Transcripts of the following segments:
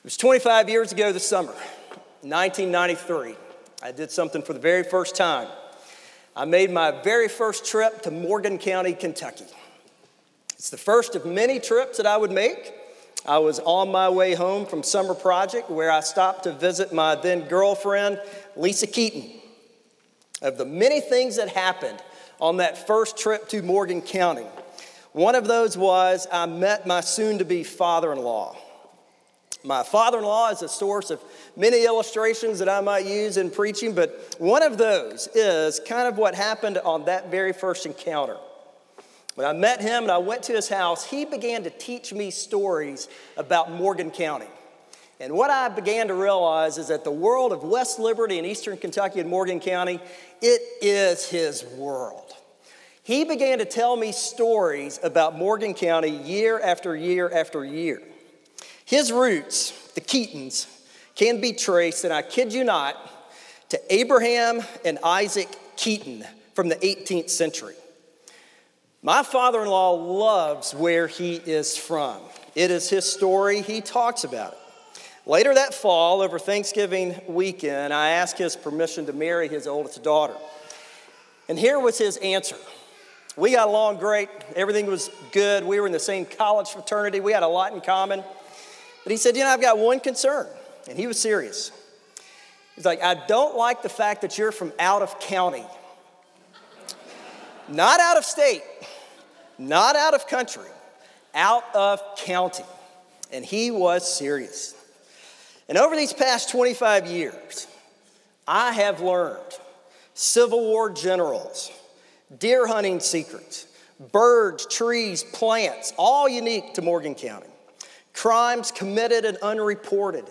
It was 25 years ago this summer, 1993. I did something for the very first time. I made my very first trip to Morgan County, Kentucky. It's the first of many trips that I would make. I was on my way home from summer project where I stopped to visit my then girlfriend, Lisa Keaton. Of the many things that happened on that first trip to Morgan County, one of those was I met my soon to be father in law. My father in law is a source of many illustrations that I might use in preaching, but one of those is kind of what happened on that very first encounter. When I met him and I went to his house, he began to teach me stories about Morgan County. And what I began to realize is that the world of West Liberty and Eastern Kentucky and Morgan County, it is his world. He began to tell me stories about Morgan County year after year after year. His roots, the Keatons, can be traced, and I kid you not, to Abraham and Isaac Keaton from the 18th century. My father in law loves where he is from. It is his story, he talks about it. Later that fall, over Thanksgiving weekend, I asked his permission to marry his oldest daughter. And here was his answer. We got along great, everything was good. We were in the same college fraternity, we had a lot in common. But he said, You know, I've got one concern. And he was serious. He's like, I don't like the fact that you're from out of county. Not out of state, not out of country, out of county. And he was serious. And over these past 25 years, I have learned Civil War generals, deer hunting secrets, birds, trees, plants, all unique to Morgan County crimes committed and unreported,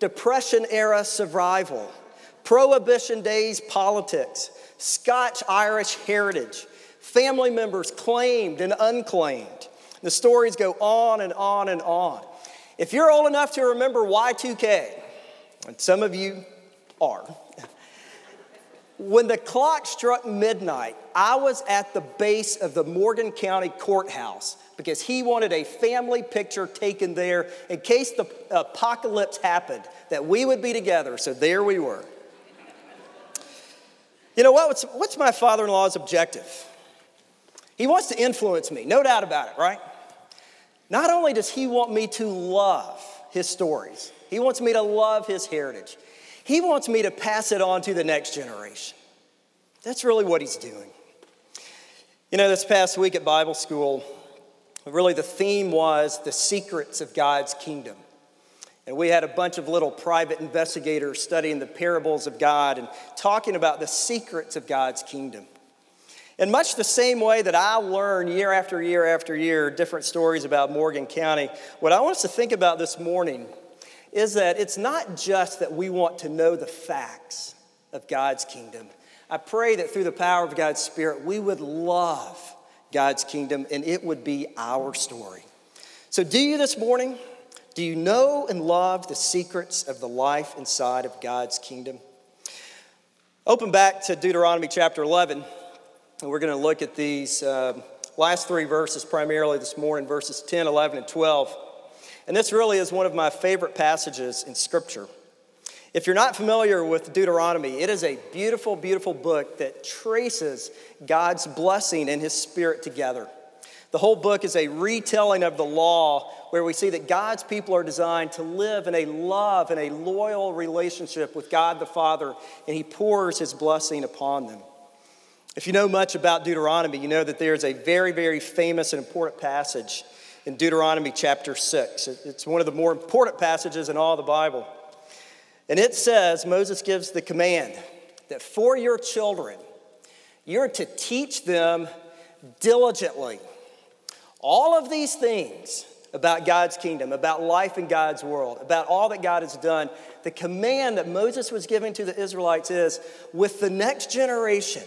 Depression era survival, Prohibition days politics, Scotch Irish heritage, family members claimed and unclaimed. The stories go on and on and on. If you're old enough to remember Y2K, and some of you are, when the clock struck midnight, I was at the base of the Morgan County Courthouse because he wanted a family picture taken there in case the apocalypse happened, that we would be together. So there we were. You know what? What's, what's my father in law's objective? He wants to influence me, no doubt about it, right? Not only does he want me to love his stories, he wants me to love his heritage. He wants me to pass it on to the next generation. That's really what he's doing. You know, this past week at Bible school, really, the theme was the secrets of God's kingdom. And we had a bunch of little private investigators studying the parables of God and talking about the secrets of God's kingdom. In much the same way that I learn year after year after year different stories about Morgan County, what I want us to think about this morning is that it's not just that we want to know the facts of God's kingdom. I pray that through the power of God's Spirit, we would love God's kingdom, and it would be our story. So, do you this morning? Do you know and love the secrets of the life inside of God's kingdom? Open back to Deuteronomy chapter 11, and we're going to look at these uh, last three verses primarily this morning verses 10, 11, and 12. And this really is one of my favorite passages in Scripture. If you're not familiar with Deuteronomy, it is a beautiful, beautiful book that traces God's blessing and His Spirit together. The whole book is a retelling of the law where we see that God's people are designed to live in a love and a loyal relationship with God the Father, and He pours His blessing upon them. If you know much about Deuteronomy, you know that there's a very, very famous and important passage in Deuteronomy chapter 6. It's one of the more important passages in all the Bible. And it says, Moses gives the command that for your children, you're to teach them diligently all of these things about God's kingdom, about life in God's world, about all that God has done. The command that Moses was giving to the Israelites is with the next generation,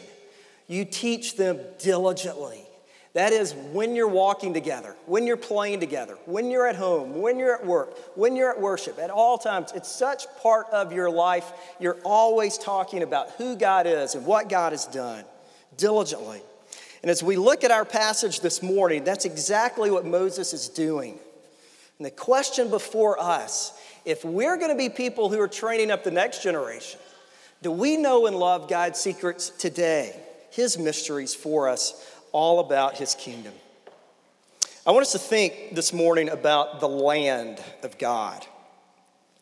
you teach them diligently that is when you're walking together, when you're playing together, when you're at home, when you're at work, when you're at worship, at all times. It's such part of your life. You're always talking about who God is and what God has done diligently. And as we look at our passage this morning, that's exactly what Moses is doing. And the question before us if we're going to be people who are training up the next generation, do we know and love God's secrets today, His mysteries for us, all about His kingdom? I want us to think this morning about the land of God.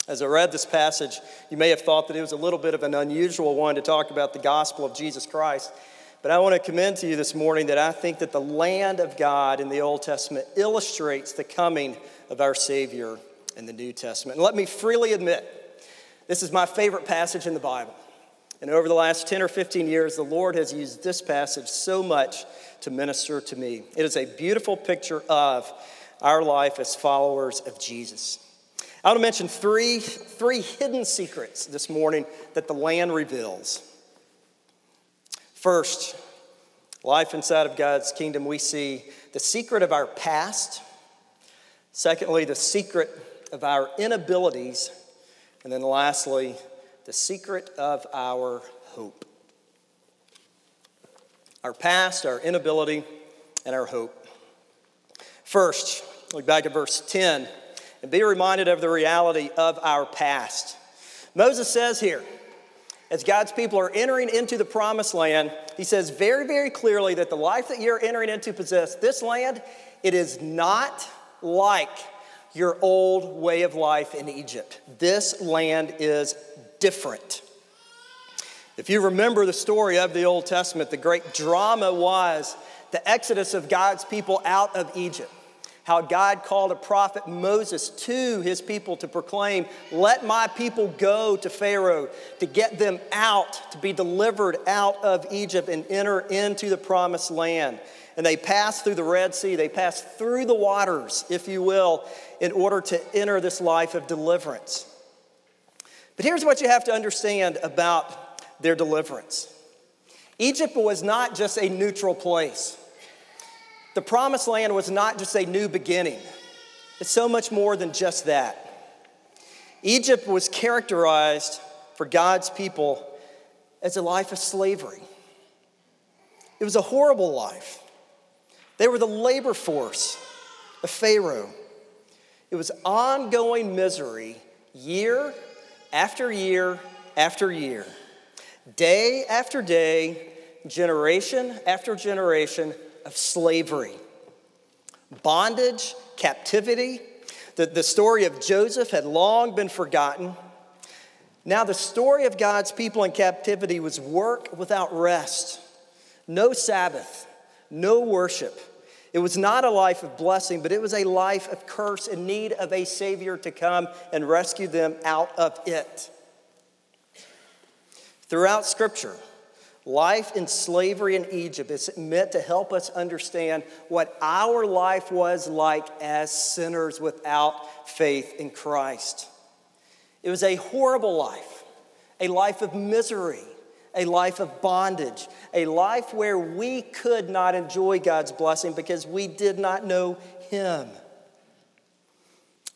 As I read this passage, you may have thought that it was a little bit of an unusual one to talk about the gospel of Jesus Christ. But I want to commend to you this morning that I think that the land of God in the Old Testament illustrates the coming of our Savior in the New Testament. And let me freely admit, this is my favorite passage in the Bible. And over the last 10 or 15 years, the Lord has used this passage so much to minister to me. It is a beautiful picture of our life as followers of Jesus. I want to mention three, three hidden secrets this morning that the land reveals. First, life inside of God's kingdom, we see the secret of our past. Secondly, the secret of our inabilities. And then lastly, the secret of our hope. Our past, our inability, and our hope. First, look back at verse 10 and be reminded of the reality of our past. Moses says here, as God's people are entering into the promised land, he says very, very clearly that the life that you're entering into possess this land, it is not like your old way of life in Egypt. This land is different. If you remember the story of the Old Testament, the great drama was the exodus of God's people out of Egypt. How God called a prophet Moses to his people to proclaim, Let my people go to Pharaoh, to get them out, to be delivered out of Egypt and enter into the promised land. And they passed through the Red Sea, they passed through the waters, if you will, in order to enter this life of deliverance. But here's what you have to understand about their deliverance Egypt was not just a neutral place, the promised land was not just a new beginning, it's so much more than just that. Egypt was characterized for God's people as a life of slavery. It was a horrible life. They were the labor force of Pharaoh. It was ongoing misery year after year after year, day after day, generation after generation of slavery, bondage, captivity. The, the story of Joseph had long been forgotten. Now, the story of God's people in captivity was work without rest, no Sabbath, no worship. It was not a life of blessing, but it was a life of curse in need of a Savior to come and rescue them out of it. Throughout Scripture, life in slavery in Egypt is meant to help us understand what our life was like as sinners without faith in Christ. It was a horrible life, a life of misery, a life of bondage, a life where we could not enjoy God's blessing because we did not know Him.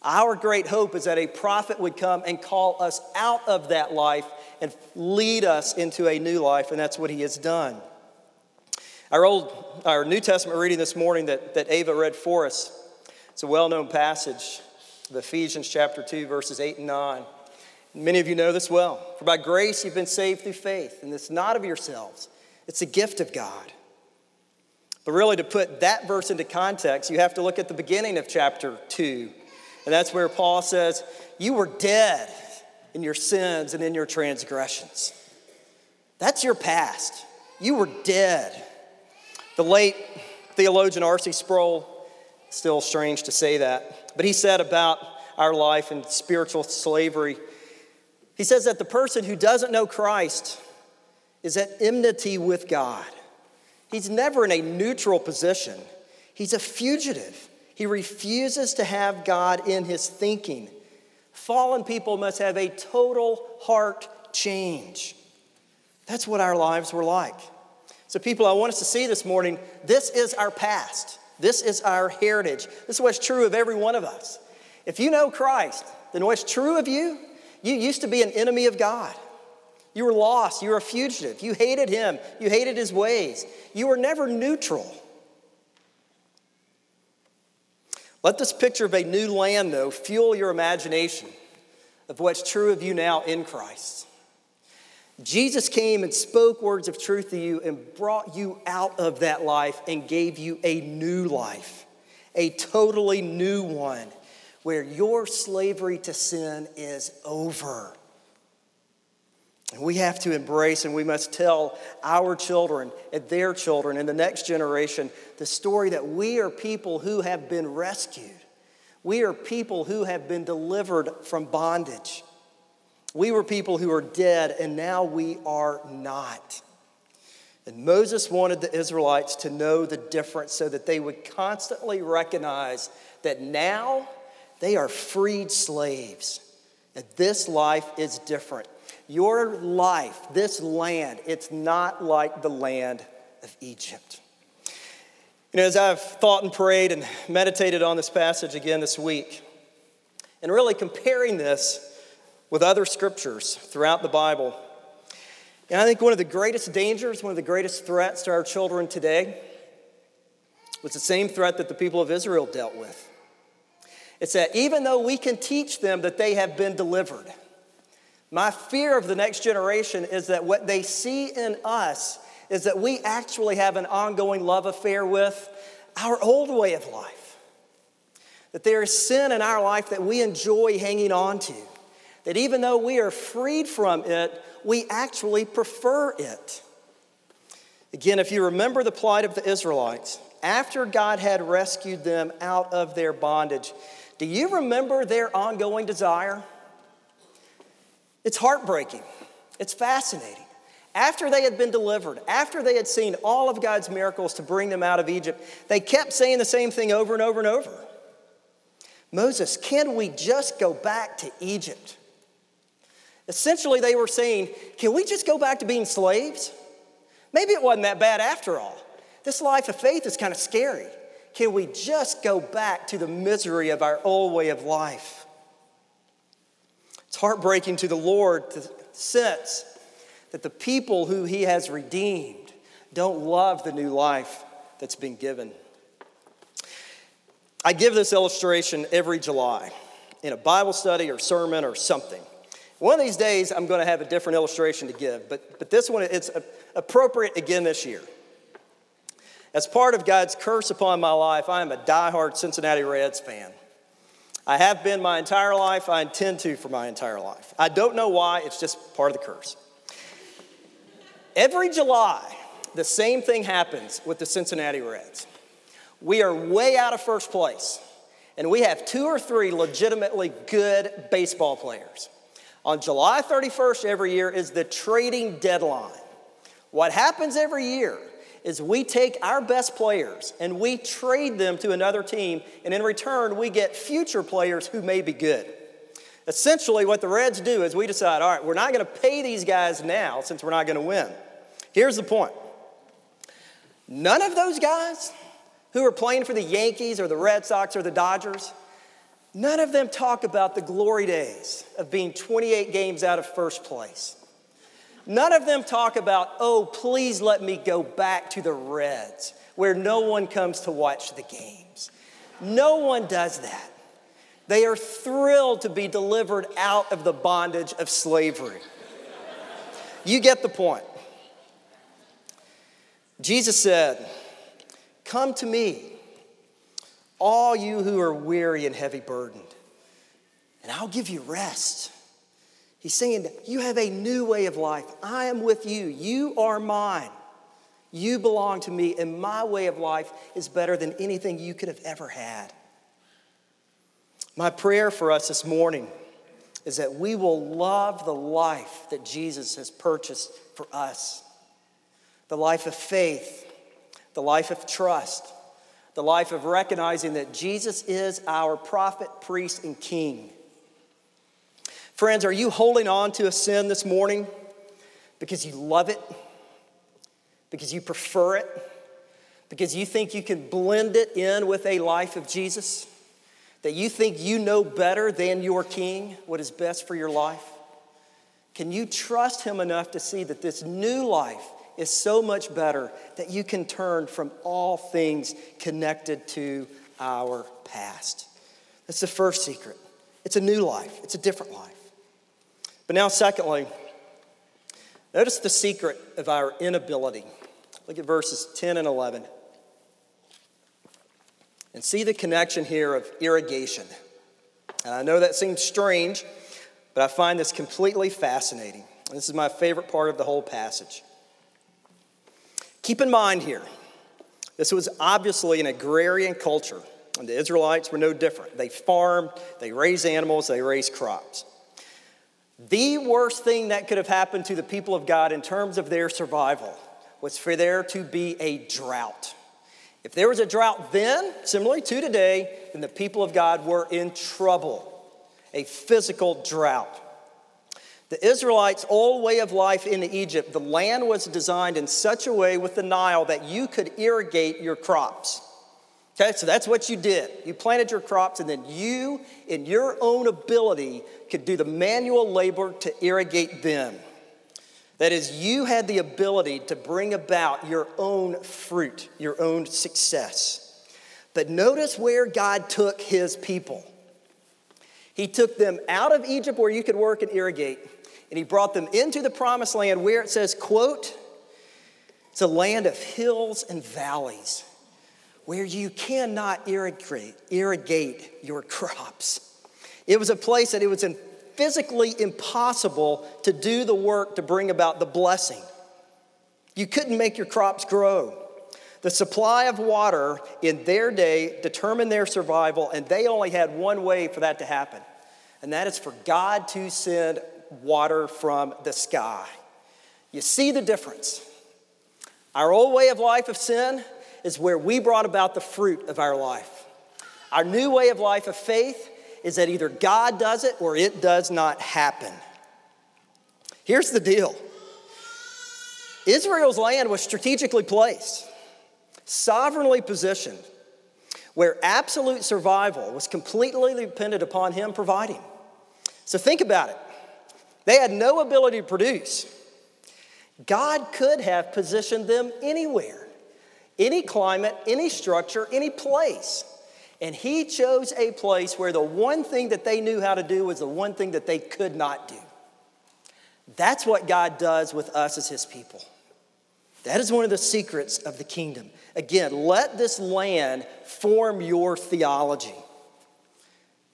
Our great hope is that a prophet would come and call us out of that life and lead us into a new life, and that's what he has done. Our old, our New Testament reading this morning that, that Ava read for us, it's a well-known passage of Ephesians chapter 2, verses 8 and 9. Many of you know this well. For by grace you've been saved through faith, and it's not of yourselves, it's a gift of God. But really, to put that verse into context, you have to look at the beginning of chapter 2. And that's where Paul says, You were dead in your sins and in your transgressions. That's your past. You were dead. The late theologian R.C. Sproul, still strange to say that, but he said about our life in spiritual slavery he says that the person who doesn't know Christ is at enmity with God. He's never in a neutral position, he's a fugitive. He refuses to have God in his thinking. Fallen people must have a total heart change. That's what our lives were like. So, people, I want us to see this morning this is our past, this is our heritage. This is what's true of every one of us. If you know Christ, then what's true of you you used to be an enemy of God. You were lost. You were a fugitive. You hated him. You hated his ways. You were never neutral. Let this picture of a new land, though, fuel your imagination. of what's true of you now in Christ. Jesus came and spoke words of truth to you and brought you out of that life and gave you a new life, a totally new one, where your slavery to sin is over. We have to embrace and we must tell our children and their children and the next generation the story that we are people who have been rescued. We are people who have been delivered from bondage. We were people who are dead, and now we are not. And Moses wanted the Israelites to know the difference so that they would constantly recognize that now they are freed slaves. that this life is different. Your life, this land, it's not like the land of Egypt. You know, as I've thought and prayed and meditated on this passage again this week, and really comparing this with other scriptures throughout the Bible. And I think one of the greatest dangers, one of the greatest threats to our children today was the same threat that the people of Israel dealt with. It's that even though we can teach them that they have been delivered, my fear of the next generation is that what they see in us is that we actually have an ongoing love affair with our old way of life. That there is sin in our life that we enjoy hanging on to that even though we are freed from it, we actually prefer it. Again, if you remember the plight of the Israelites, after God had rescued them out of their bondage, do you remember their ongoing desire? It's heartbreaking. It's fascinating. After they had been delivered, after they had seen all of God's miracles to bring them out of Egypt, they kept saying the same thing over and over and over Moses, can we just go back to Egypt? Essentially, they were saying, Can we just go back to being slaves? Maybe it wasn't that bad after all. This life of faith is kind of scary. Can we just go back to the misery of our old way of life? It's heartbreaking to the Lord to sense that the people who He has redeemed don't love the new life that's been given. I give this illustration every July in a Bible study or sermon or something. One of these days, I'm going to have a different illustration to give, but, but this one, it's appropriate again this year. As part of God's curse upon my life, I am a die-hard Cincinnati Reds fan. I have been my entire life. I intend to for my entire life. I don't know why, it's just part of the curse. Every July, the same thing happens with the Cincinnati Reds. We are way out of first place, and we have two or three legitimately good baseball players. On July 31st every year is the trading deadline. What happens every year is we take our best players and we trade them to another team, and in return, we get future players who may be good. Essentially, what the Reds do is we decide, all right, we're not going to pay these guys now since we're not going to win. Here's the point none of those guys who are playing for the Yankees or the Red Sox or the Dodgers None of them talk about the glory days of being 28 games out of first place. None of them talk about, oh, please let me go back to the Reds where no one comes to watch the games. No one does that. They are thrilled to be delivered out of the bondage of slavery. You get the point. Jesus said, Come to me all you who are weary and heavy burdened, and I'll give you rest. He's saying, You have a new way of life. I am with you. You are mine. You belong to me, and my way of life is better than anything you could have ever had. My prayer for us this morning is that we will love the life that Jesus has purchased for us the life of faith, the life of trust, the life of recognizing that Jesus is our prophet, priest, and king. Friends, are you holding on to a sin this morning because you love it, because you prefer it, because you think you can blend it in with a life of Jesus? That you think you know better than your king what is best for your life? Can you trust him enough to see that this new life is so much better that you can turn from all things connected to our past. That's the first secret. It's a new life, it's a different life. But now, secondly, notice the secret of our inability. Look at verses 10 and 11. And see the connection here of irrigation. And I know that seems strange, but I find this completely fascinating. This is my favorite part of the whole passage. Keep in mind here, this was obviously an agrarian culture, and the Israelites were no different. They farmed, they raised animals, they raised crops. The worst thing that could have happened to the people of God in terms of their survival was for there to be a drought. If there was a drought then, similarly to today, then the people of God were in trouble. A physical drought. The Israelites' old way of life in Egypt, the land was designed in such a way with the Nile that you could irrigate your crops. Okay, so that's what you did. You planted your crops, and then you, in your own ability, could do the manual labor to irrigate them. That is, you had the ability to bring about your own fruit, your own success. But notice where God took his people. He took them out of Egypt where you could work and irrigate, and he brought them into the promised land where it says, quote, it's a land of hills and valleys where you cannot irrigate, irrigate your crops. It was a place that it was physically impossible to do the work to bring about the blessing. You couldn't make your crops grow. The supply of water in their day determined their survival, and they only had one way for that to happen, and that is for God to send water from the sky. You see the difference. Our old way of life of sin is where we brought about the fruit of our life. Our new way of life of faith is that either God does it or it does not happen. Here's the deal Israel's land was strategically placed, sovereignly positioned, where absolute survival was completely dependent upon Him providing. So think about it. They had no ability to produce. God could have positioned them anywhere, any climate, any structure, any place. And he chose a place where the one thing that they knew how to do was the one thing that they could not do. That's what God does with us as his people. That is one of the secrets of the kingdom. Again, let this land form your theology.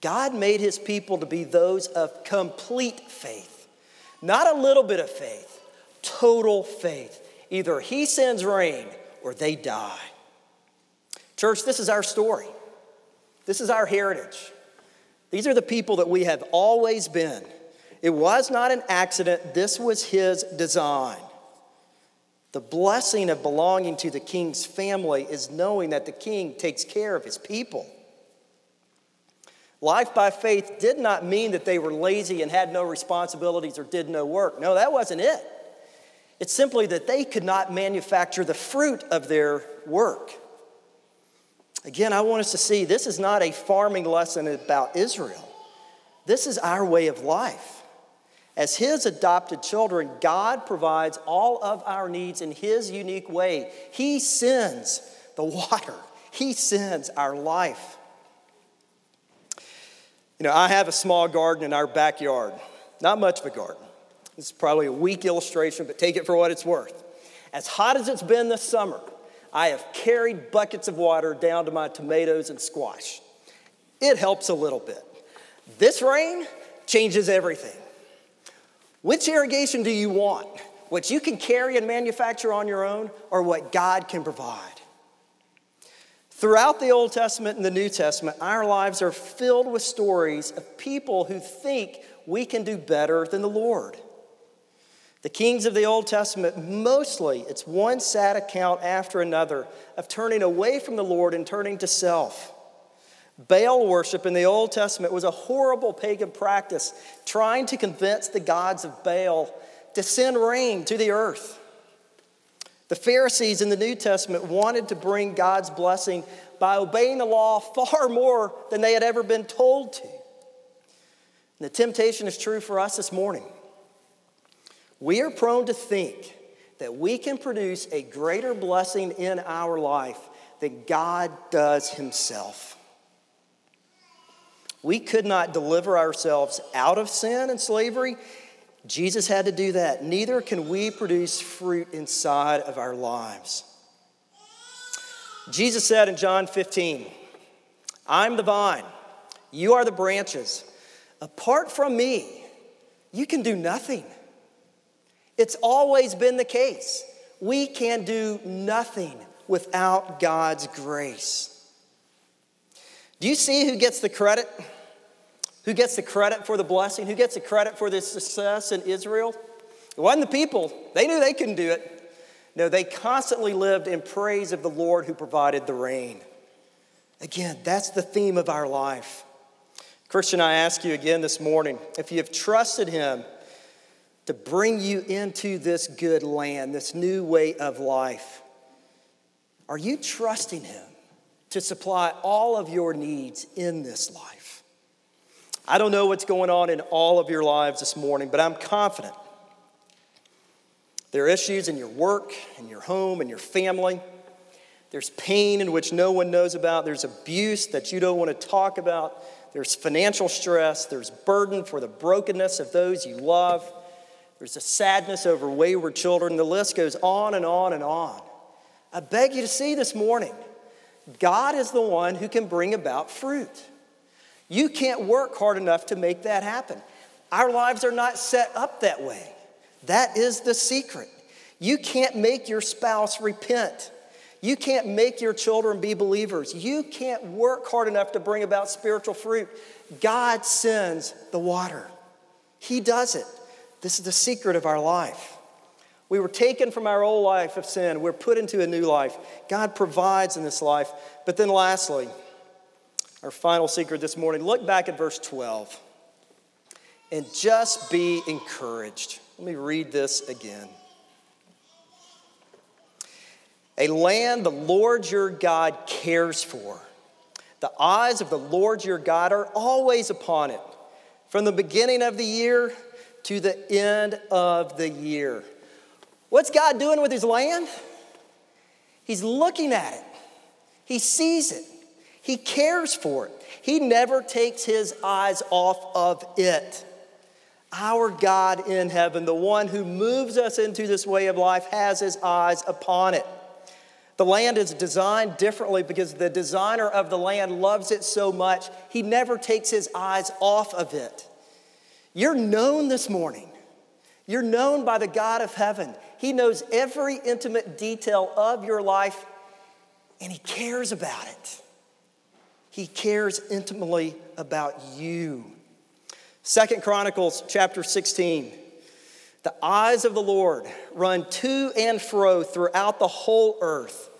God made his people to be those of complete faith, not a little bit of faith, total faith. Either he sends rain or they die. Church, this is our story. This is our heritage. These are the people that we have always been. It was not an accident, this was His design. The blessing of belonging to the king's family is knowing that the king takes care of his people. Life by faith did not mean that they were lazy and had no responsibilities or did no work. No, that wasn't it. It's simply that they could not manufacture the fruit of their work. Again, I want us to see this is not a farming lesson about Israel. This is our way of life. As His adopted children, God provides all of our needs in His unique way. He sends the water, He sends our life. You know, I have a small garden in our backyard, not much of a garden. This is probably a weak illustration, but take it for what it's worth. As hot as it's been this summer, I have carried buckets of water down to my tomatoes and squash. It helps a little bit. This rain changes everything. Which irrigation do you want? What you can carry and manufacture on your own, or what God can provide? Throughout the Old Testament and the New Testament, our lives are filled with stories of people who think we can do better than the Lord. The kings of the Old Testament, mostly it's one sad account after another of turning away from the Lord and turning to self. Baal worship in the Old Testament was a horrible pagan practice, trying to convince the gods of Baal to send rain to the earth. The Pharisees in the New Testament wanted to bring God's blessing by obeying the law far more than they had ever been told to. And the temptation is true for us this morning. We are prone to think that we can produce a greater blessing in our life than God does Himself. We could not deliver ourselves out of sin and slavery Jesus had to do that. Neither can we produce fruit inside of our lives. Jesus said in John 15, I'm the vine, you are the branches. Apart from me, you can do nothing. It's always been the case. We can do nothing without God's grace. Do you see who gets the credit? Who gets the credit for the blessing? Who gets the credit for the success in Israel? It wasn't the people. They knew they couldn't do it. No, they constantly lived in praise of the Lord who provided the rain. Again, that's the theme of our life. Christian, I ask you again this morning if you have trusted Him to bring you into this good land, this new way of life, are you trusting Him to supply all of your needs in this life? I don't know what's going on in all of your lives this morning, but I'm confident there are issues in your work, in your home, in your family. There's pain in which no one knows about. There's abuse that you don't want to talk about. There's financial stress. There's burden for the brokenness of those you love. There's a sadness over wayward children. The list goes on and on and on. I beg you to see this morning God is the one who can bring about fruit. You can't work hard enough to make that happen. Our lives are not set up that way. That is the secret. You can't make your spouse repent. You can't make your children be believers. You can't work hard enough to bring about spiritual fruit. God sends the water, He does it. This is the secret of our life. We were taken from our old life of sin, we're put into a new life. God provides in this life. But then, lastly, our final secret this morning look back at verse 12 and just be encouraged. Let me read this again. A land the Lord your God cares for. The eyes of the Lord your God are always upon it, from the beginning of the year to the end of the year. What's God doing with his land? He's looking at it, he sees it, he cares for it. He never takes his eyes off of it. Our God in heaven, the one who moves us into this way of life, has his eyes upon it. The land is designed differently because the designer of the land loves it so much, he never takes his eyes off of it. You're known this morning. You're known by the God of heaven. He knows every intimate detail of your life, and He cares about it. He cares intimately about you. Second Chronicles chapter 16. The eyes of the Lord run to and fro throughout the whole earth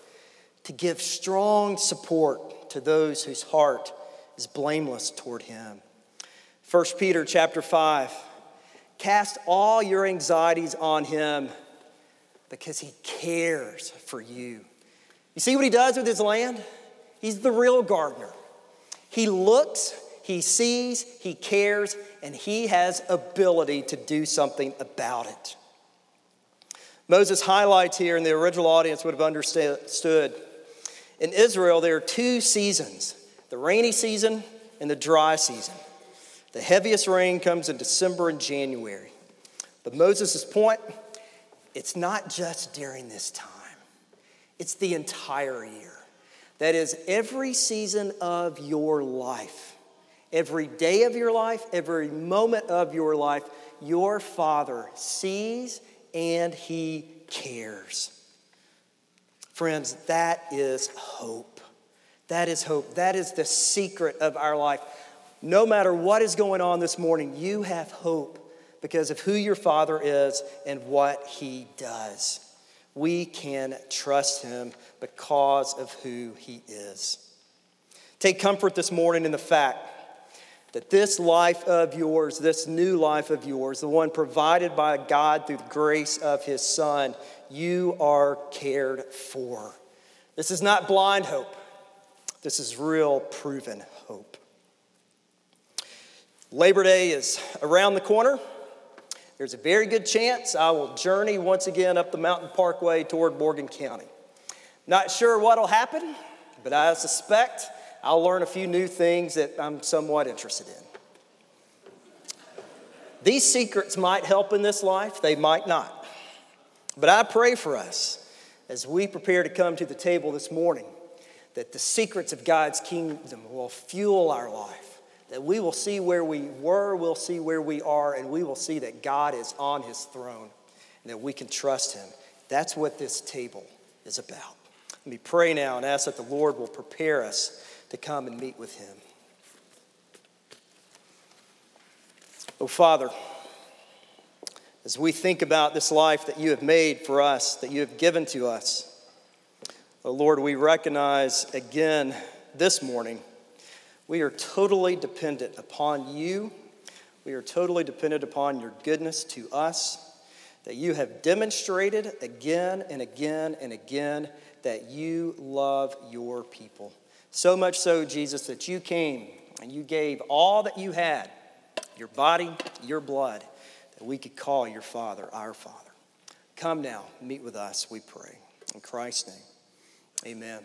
to give strong support to those whose heart is blameless toward him. 1 Peter chapter 5 Cast all your anxieties on him because he cares for you. You see what he does with his land? He's the real gardener. He looks, he sees, he cares, and he has ability to do something about it. Moses highlights here, and the original audience would have understood in Israel, there are two seasons the rainy season and the dry season. The heaviest rain comes in December and January. But Moses' point it's not just during this time, it's the entire year. That is, every season of your life, every day of your life, every moment of your life, your Father sees and He cares. Friends, that is hope. That is hope. That is the secret of our life. No matter what is going on this morning, you have hope because of who your Father is and what He does. We can trust Him because of who He is. Take comfort this morning in the fact that this life of yours, this new life of yours, the one provided by God through the grace of His Son, you are cared for. This is not blind hope, this is real, proven hope. Labor Day is around the corner. There's a very good chance I will journey once again up the mountain parkway toward Morgan County. Not sure what'll happen, but I suspect I'll learn a few new things that I'm somewhat interested in. These secrets might help in this life, they might not. But I pray for us as we prepare to come to the table this morning that the secrets of God's kingdom will fuel our life, that we will see where we were, we'll see where we are, and we will see that God is on his throne and that we can trust him. That's what this table is about. Let me pray now and ask that the Lord will prepare us to come and meet with him. Oh, Father, as we think about this life that you have made for us, that you have given to us, oh Lord, we recognize again this morning we are totally dependent upon you. We are totally dependent upon your goodness to us, that you have demonstrated again and again and again that you love your people. So much so, Jesus, that you came and you gave all that you had your body, your blood, that we could call your Father our Father. Come now, meet with us, we pray. In Christ's name, amen.